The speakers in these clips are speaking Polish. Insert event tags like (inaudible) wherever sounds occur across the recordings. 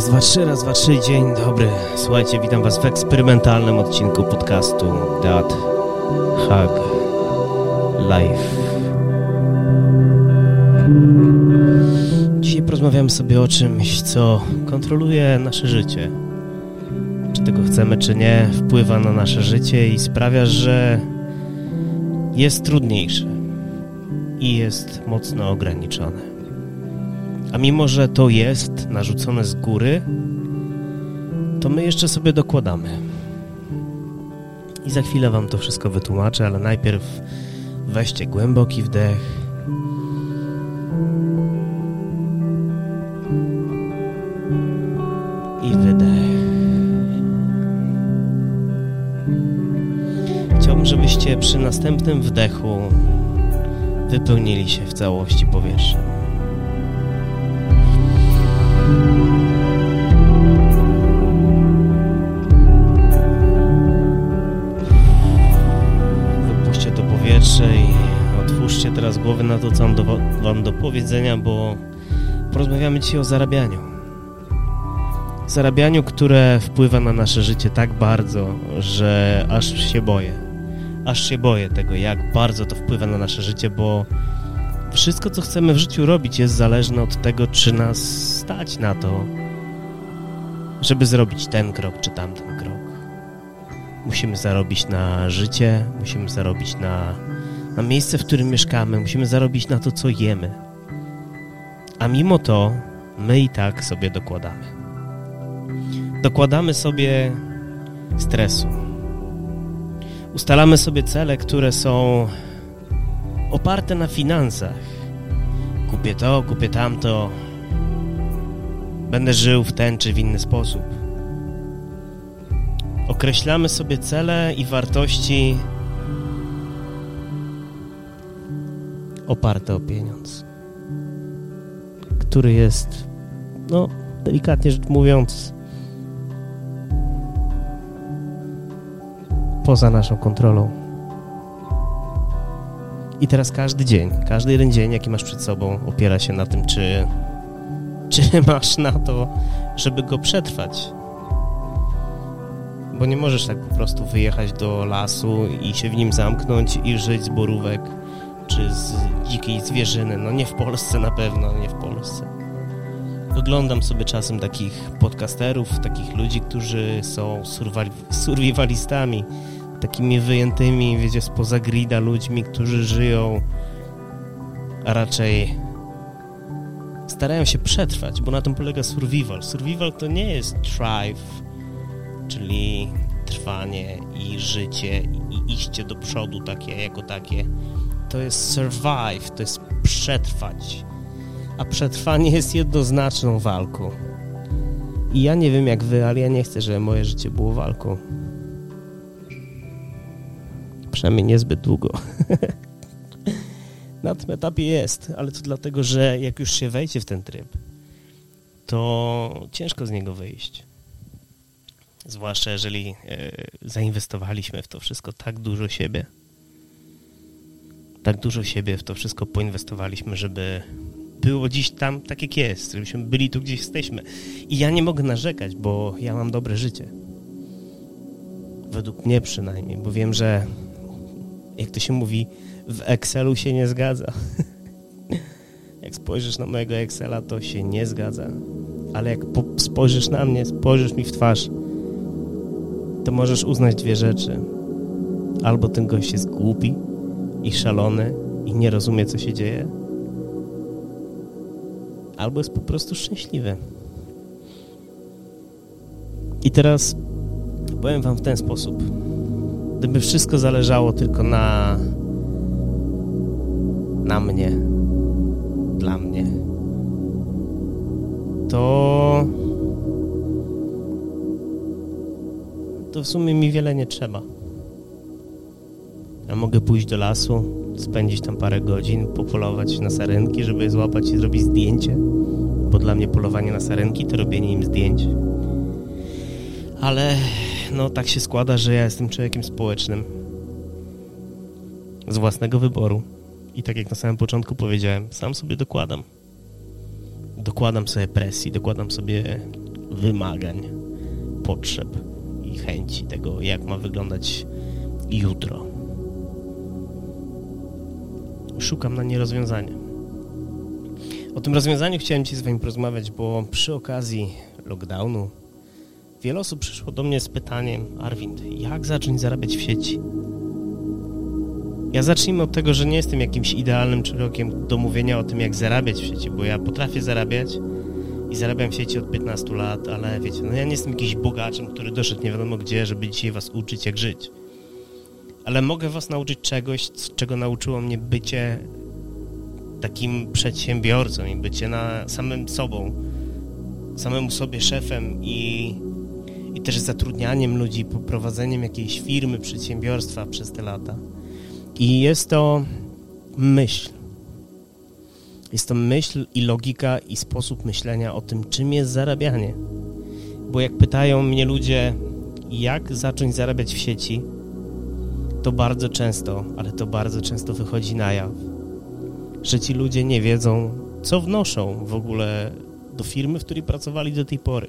Raz, dwa, trzy, raz, dwa, trzy, dzień dobry. Słuchajcie, witam was w eksperymentalnym odcinku podcastu That Hug Life. Dzisiaj porozmawiamy sobie o czymś, co kontroluje nasze życie. Czy tego chcemy, czy nie, wpływa na nasze życie i sprawia, że jest trudniejsze i jest mocno ograniczone. A mimo, że to jest narzucone z góry, to my jeszcze sobie dokładamy. I za chwilę Wam to wszystko wytłumaczę, ale najpierw weźcie głęboki wdech. I wydech. Chciałbym, żebyście przy następnym wdechu wypełnili się w całości powietrzem. Głowy na to, co mam do, wam do powiedzenia, bo porozmawiamy dzisiaj o zarabianiu. Zarabianiu, które wpływa na nasze życie tak bardzo, że aż się boję. Aż się boję tego, jak bardzo to wpływa na nasze życie, bo wszystko, co chcemy w życiu robić, jest zależne od tego, czy nas stać na to, żeby zrobić ten krok czy tamten krok. Musimy zarobić na życie, musimy zarobić na, na miejsce, w którym mieszkamy, musimy zarobić na to, co jemy. A mimo to my i tak sobie dokładamy. Dokładamy sobie stresu. Ustalamy sobie cele, które są oparte na finansach. Kupię to, kupię tamto. Będę żył w ten czy w inny sposób. Określamy sobie cele i wartości oparte o pieniądz, który jest, no, delikatnie rzecz mówiąc, poza naszą kontrolą. I teraz każdy dzień, każdy jeden dzień, jaki masz przed sobą, opiera się na tym, czy, czy (laughs) masz na to, żeby go przetrwać. Bo nie możesz tak po prostu wyjechać do lasu i się w nim zamknąć i żyć z borówek czy z dzikiej zwierzyny. No nie w Polsce na pewno, nie w Polsce. Oglądam sobie czasem takich podcasterów, takich ludzi, którzy są survivalistami, takimi wyjętymi, wiecie, spoza grida ludźmi, którzy żyją, a raczej starają się przetrwać, bo na tym polega survival. Survival to nie jest thrive, czyli trwanie i życie i iście do przodu takie jako takie. To jest survive, to jest przetrwać. A przetrwanie jest jednoznaczną walką. I ja nie wiem jak wy, ale ja nie chcę, żeby moje życie było walką. Przynajmniej niezbyt długo. (laughs) Na tym etapie jest, ale to dlatego, że jak już się wejdzie w ten tryb, to ciężko z niego wyjść. Zwłaszcza jeżeli e, zainwestowaliśmy w to wszystko tak dużo siebie. Tak dużo siebie w to wszystko poinwestowaliśmy, żeby było dziś tam tak jak jest, żebyśmy byli tu, gdzie jesteśmy. I ja nie mogę narzekać, bo ja mam dobre życie. Według mnie przynajmniej, bo wiem, że jak to się mówi, w Excelu się nie zgadza. (laughs) jak spojrzysz na mojego Excela, to się nie zgadza. Ale jak spojrzysz na mnie, spojrzysz mi w twarz, to możesz uznać dwie rzeczy. Albo ten gość jest głupi i szalony i nie rozumie, co się dzieje, albo jest po prostu szczęśliwy. I teraz powiem wam w ten sposób. Gdyby wszystko zależało tylko na na mnie, dla mnie, to to w sumie mi wiele nie trzeba. Ja mogę pójść do lasu, spędzić tam parę godzin, popolować na sarenki, żeby je złapać i zrobić zdjęcie, bo dla mnie polowanie na sarenki to robienie im zdjęć. Ale no tak się składa, że ja jestem człowiekiem społecznym z własnego wyboru. I tak jak na samym początku powiedziałem, sam sobie dokładam. Dokładam sobie presji, dokładam sobie wymagań, potrzeb i chęci tego, jak ma wyglądać jutro. Szukam na nie rozwiązania. O tym rozwiązaniu chciałem Ci z Wami porozmawiać, bo przy okazji lockdownu wiele osób przyszło do mnie z pytaniem Arwind, jak zacząć zarabiać w sieci? Ja zacznijmy od tego, że nie jestem jakimś idealnym człowiekiem do mówienia o tym, jak zarabiać w sieci, bo ja potrafię zarabiać i zarabiam w sieci od 15 lat, ale wiecie, no ja nie jestem jakimś bogaczem, który doszedł nie wiadomo gdzie, żeby dzisiaj was uczyć, jak żyć. Ale mogę was nauczyć czegoś, czego nauczyło mnie bycie takim przedsiębiorcą i bycie na samym sobą, samemu sobie szefem i, i też zatrudnianiem ludzi, poprowadzeniem jakiejś firmy, przedsiębiorstwa przez te lata. I jest to myśl. Jest to myśl i logika i sposób myślenia o tym, czym jest zarabianie. Bo jak pytają mnie ludzie, jak zacząć zarabiać w sieci, to bardzo często, ale to bardzo często wychodzi na jaw, że ci ludzie nie wiedzą, co wnoszą w ogóle do firmy, w której pracowali do tej pory,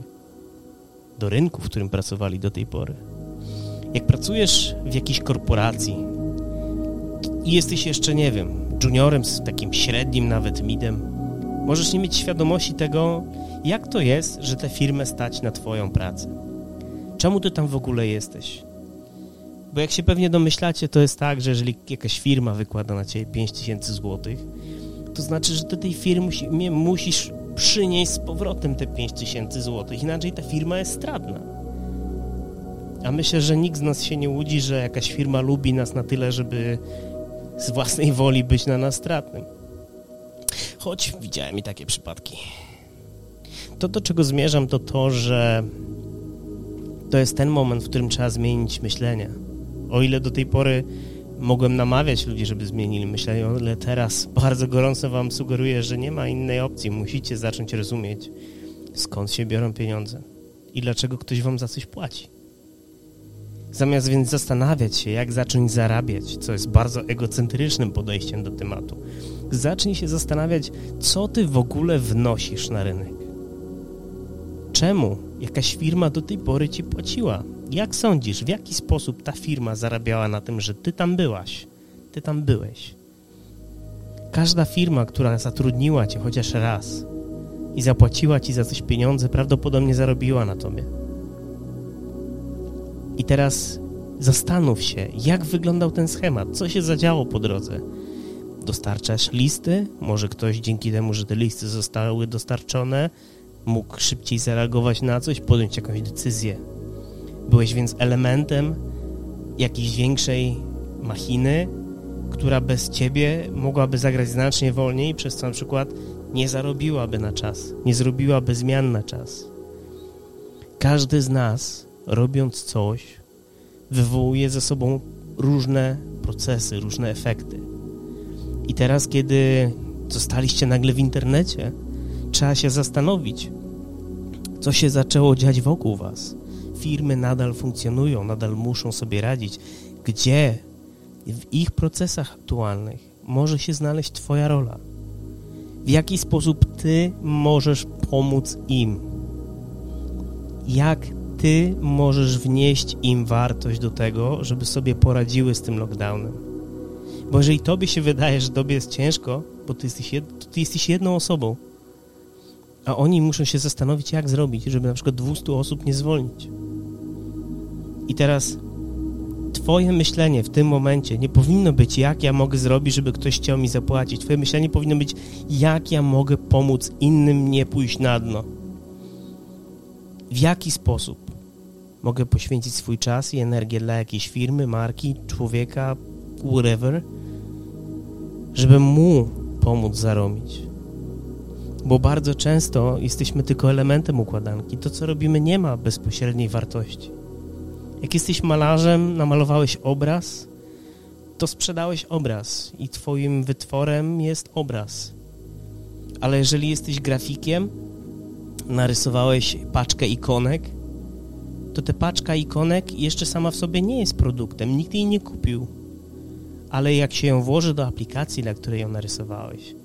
do rynku, w którym pracowali do tej pory. Jak pracujesz w jakiejś korporacji i jesteś jeszcze, nie wiem, juniorem, z takim średnim nawet midem, możesz nie mieć świadomości tego, jak to jest, że tę firmę stać na twoją pracę. Czemu ty tam w ogóle jesteś? Bo jak się pewnie domyślacie, to jest tak, że jeżeli jakaś firma wykłada na ciebie 5000 zł, to znaczy, że do tej firmy musisz przynieść z powrotem te 5000 zł, inaczej ta firma jest stratna. A myślę, że nikt z nas się nie łudzi, że jakaś firma lubi nas na tyle, żeby z własnej woli być na nas stratnym. Choć widziałem i takie przypadki. To, do czego zmierzam, to to, że to jest ten moment, w którym trzeba zmienić myślenie. O ile do tej pory mogłem namawiać ludzi, żeby zmienili myślenie, o ile teraz bardzo gorąco wam sugeruję, że nie ma innej opcji. Musicie zacząć rozumieć, skąd się biorą pieniądze i dlaczego ktoś wam za coś płaci. Zamiast więc zastanawiać się, jak zacząć zarabiać, co jest bardzo egocentrycznym podejściem do tematu, zacznij się zastanawiać, co ty w ogóle wnosisz na rynek. Czemu jakaś firma do tej pory ci płaciła? Jak sądzisz, w jaki sposób ta firma zarabiała na tym, że ty tam byłaś, ty tam byłeś? Każda firma, która zatrudniła cię chociaż raz i zapłaciła ci za coś pieniądze, prawdopodobnie zarobiła na tobie. I teraz zastanów się, jak wyglądał ten schemat, co się zadziało po drodze. Dostarczasz listy, może ktoś dzięki temu, że te listy zostały dostarczone, mógł szybciej zareagować na coś, podjąć jakąś decyzję. Byłeś więc elementem jakiejś większej machiny, która bez ciebie mogłaby zagrać znacznie wolniej, przez co na przykład nie zarobiłaby na czas, nie zrobiłaby zmian na czas. Każdy z nas robiąc coś, wywołuje ze sobą różne procesy, różne efekty. I teraz, kiedy zostaliście nagle w internecie, trzeba się zastanowić, co się zaczęło dziać wokół was. Firmy nadal funkcjonują, nadal muszą sobie radzić. Gdzie w ich procesach aktualnych może się znaleźć Twoja rola? W jaki sposób Ty możesz pomóc im? Jak ty możesz wnieść im wartość do tego, żeby sobie poradziły z tym lockdownem. Bo jeżeli tobie się wydaje, że tobie jest ciężko, bo ty jesteś, jed, ty jesteś jedną osobą, a oni muszą się zastanowić, jak zrobić, żeby na przykład 200 osób nie zwolnić. I teraz twoje myślenie w tym momencie nie powinno być, jak ja mogę zrobić, żeby ktoś chciał mi zapłacić. Twoje myślenie powinno być, jak ja mogę pomóc innym nie pójść na dno. W jaki sposób? mogę poświęcić swój czas i energię dla jakiejś firmy, marki, człowieka, whatever, żeby mu pomóc zarobić. Bo bardzo często jesteśmy tylko elementem układanki. To, co robimy, nie ma bezpośredniej wartości. Jak jesteś malarzem, namalowałeś obraz, to sprzedałeś obraz i twoim wytworem jest obraz. Ale jeżeli jesteś grafikiem, narysowałeś paczkę ikonek, to ta paczka ikonek jeszcze sama w sobie nie jest produktem, nikt jej nie kupił. Ale jak się ją włoży do aplikacji, na której ją narysowałeś,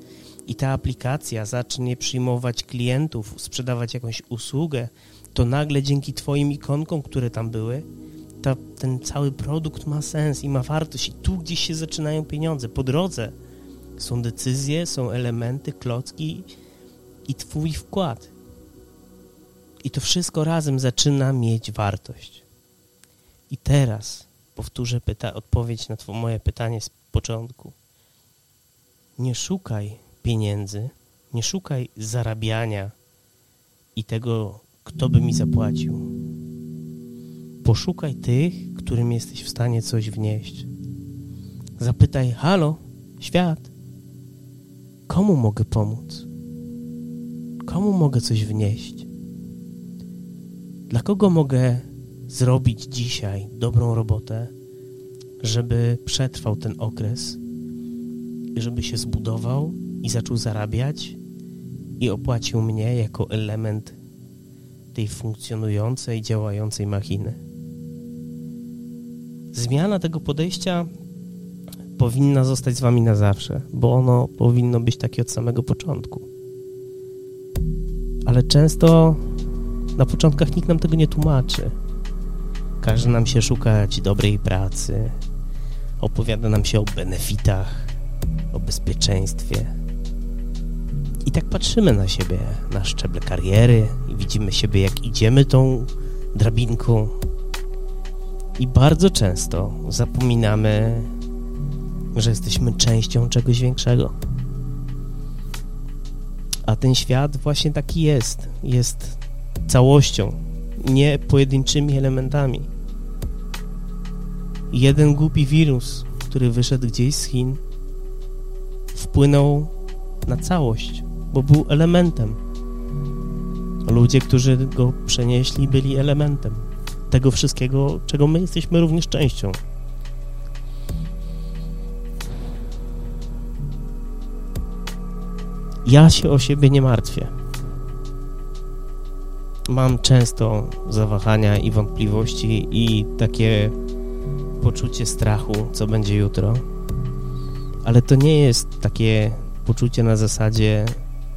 i ta aplikacja zacznie przyjmować klientów, sprzedawać jakąś usługę, to nagle dzięki Twoim ikonkom, które tam były, ta, ten cały produkt ma sens i ma wartość i tu gdzieś się zaczynają pieniądze. Po drodze są decyzje, są elementy, klocki i Twój wkład. I to wszystko razem zaczyna mieć wartość. I teraz powtórzę pyta odpowiedź na twoje moje pytanie z początku. Nie szukaj pieniędzy, nie szukaj zarabiania i tego, kto by mi zapłacił. Poszukaj tych, którym jesteś w stanie coś wnieść. Zapytaj, halo, świat, komu mogę pomóc? Komu mogę coś wnieść? Dla kogo mogę zrobić dzisiaj dobrą robotę, żeby przetrwał ten okres, żeby się zbudował i zaczął zarabiać i opłacił mnie jako element tej funkcjonującej, działającej machiny. Zmiana tego podejścia powinna zostać z wami na zawsze, bo ono powinno być takie od samego początku. Ale często na początkach nikt nam tego nie tłumaczy. Każe nam się szukać dobrej pracy, opowiada nam się o benefitach, o bezpieczeństwie. I tak patrzymy na siebie, na szczeble kariery i widzimy siebie, jak idziemy tą drabinką. I bardzo często zapominamy, że jesteśmy częścią czegoś większego. A ten świat właśnie taki jest. Jest całością, nie pojedynczymi elementami. Jeden głupi wirus, który wyszedł gdzieś z Chin, wpłynął na całość, bo był elementem. Ludzie, którzy go przenieśli, byli elementem tego wszystkiego, czego my jesteśmy również częścią. Ja się o siebie nie martwię. Mam często zawahania i wątpliwości i takie poczucie strachu, co będzie jutro. Ale to nie jest takie poczucie na zasadzie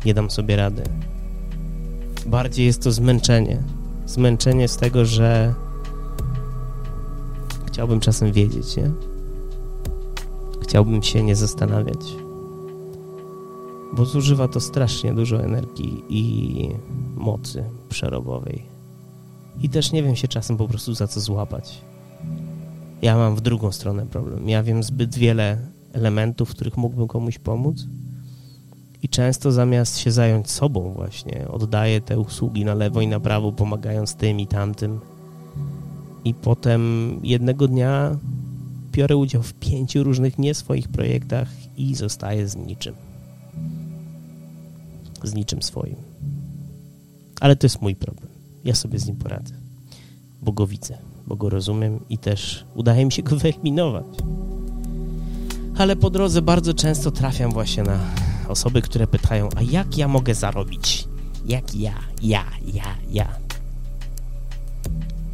nie dam sobie rady. Bardziej jest to zmęczenie. Zmęczenie z tego, że chciałbym czasem wiedzieć, nie? Chciałbym się nie zastanawiać. Bo zużywa to strasznie dużo energii i mocy przerobowej. I też nie wiem się czasem po prostu za co złapać. Ja mam w drugą stronę problem. Ja wiem zbyt wiele elementów, w których mógłbym komuś pomóc i często zamiast się zająć sobą właśnie, oddaję te usługi na lewo i na prawo, pomagając tym i tamtym. I potem jednego dnia biorę udział w pięciu różnych nie swoich projektach i zostaję z niczym. Z niczym swoim. Ale to jest mój problem. Ja sobie z nim poradzę, bo go widzę bo go rozumiem i też udaje mi się go (laughs) wyeliminować. Ale po drodze bardzo często trafiam właśnie na osoby, które pytają, a jak ja mogę zarobić? Jak ja, ja, ja, ja.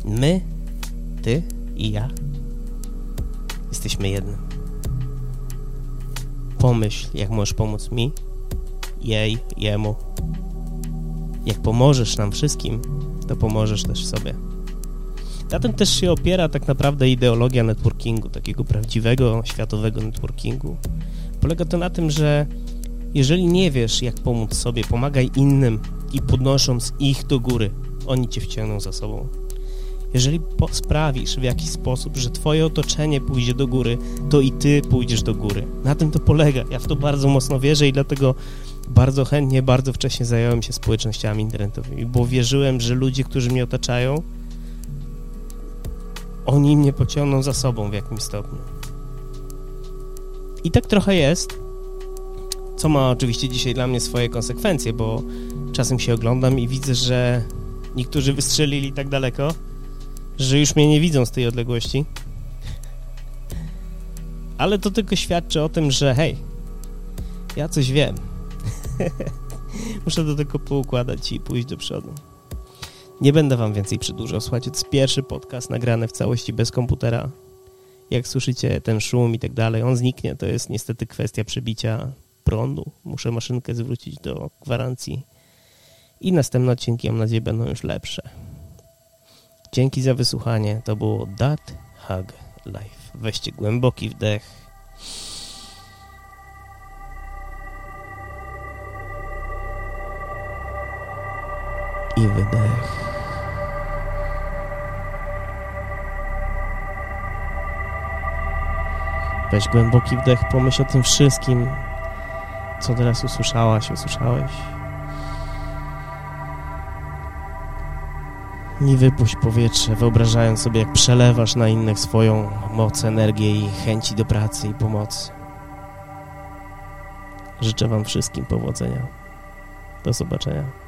My, ty i ja jesteśmy jednym. Pomyśl, jak możesz pomóc mi, jej, jemu. Jak pomożesz nam wszystkim, to pomożesz też sobie. Na tym też się opiera tak naprawdę ideologia networkingu, takiego prawdziwego, światowego networkingu. Polega to na tym, że jeżeli nie wiesz, jak pomóc sobie, pomagaj innym i podnosząc ich do góry, oni cię wciągną za sobą. Jeżeli sprawisz w jakiś sposób, że twoje otoczenie pójdzie do góry, to i ty pójdziesz do góry. Na tym to polega. Ja w to bardzo mocno wierzę i dlatego bardzo chętnie, bardzo wcześnie zająłem się społecznościami internetowymi, bo wierzyłem, że ludzie, którzy mnie otaczają, oni mnie pociągną za sobą w jakimś stopniu. I tak trochę jest, co ma oczywiście dzisiaj dla mnie swoje konsekwencje, bo czasem się oglądam i widzę, że niektórzy wystrzelili tak daleko, że już mnie nie widzą z tej odległości. Ale to tylko świadczy o tym, że hej, ja coś wiem. (laughs) Muszę do tego poukładać i pójść do przodu. Nie będę wam więcej przedłużał. Słuchajcie, to jest pierwszy podcast nagrany w całości bez komputera. Jak słyszycie ten szum i tak dalej, on zniknie. To jest niestety kwestia przebicia prądu. Muszę maszynkę zwrócić do gwarancji. I następne odcinki, mam nadzieję, będą już lepsze. Dzięki za wysłuchanie. To było Dat Hug Life. Weźcie głęboki wdech. I wydech. Weź głęboki wdech, pomyśl o tym wszystkim, co teraz usłyszałaś, usłyszałeś. I wypuść powietrze, wyobrażając sobie, jak przelewasz na innych swoją moc, energię i chęci do pracy i pomocy. Życzę Wam wszystkim powodzenia. Do zobaczenia.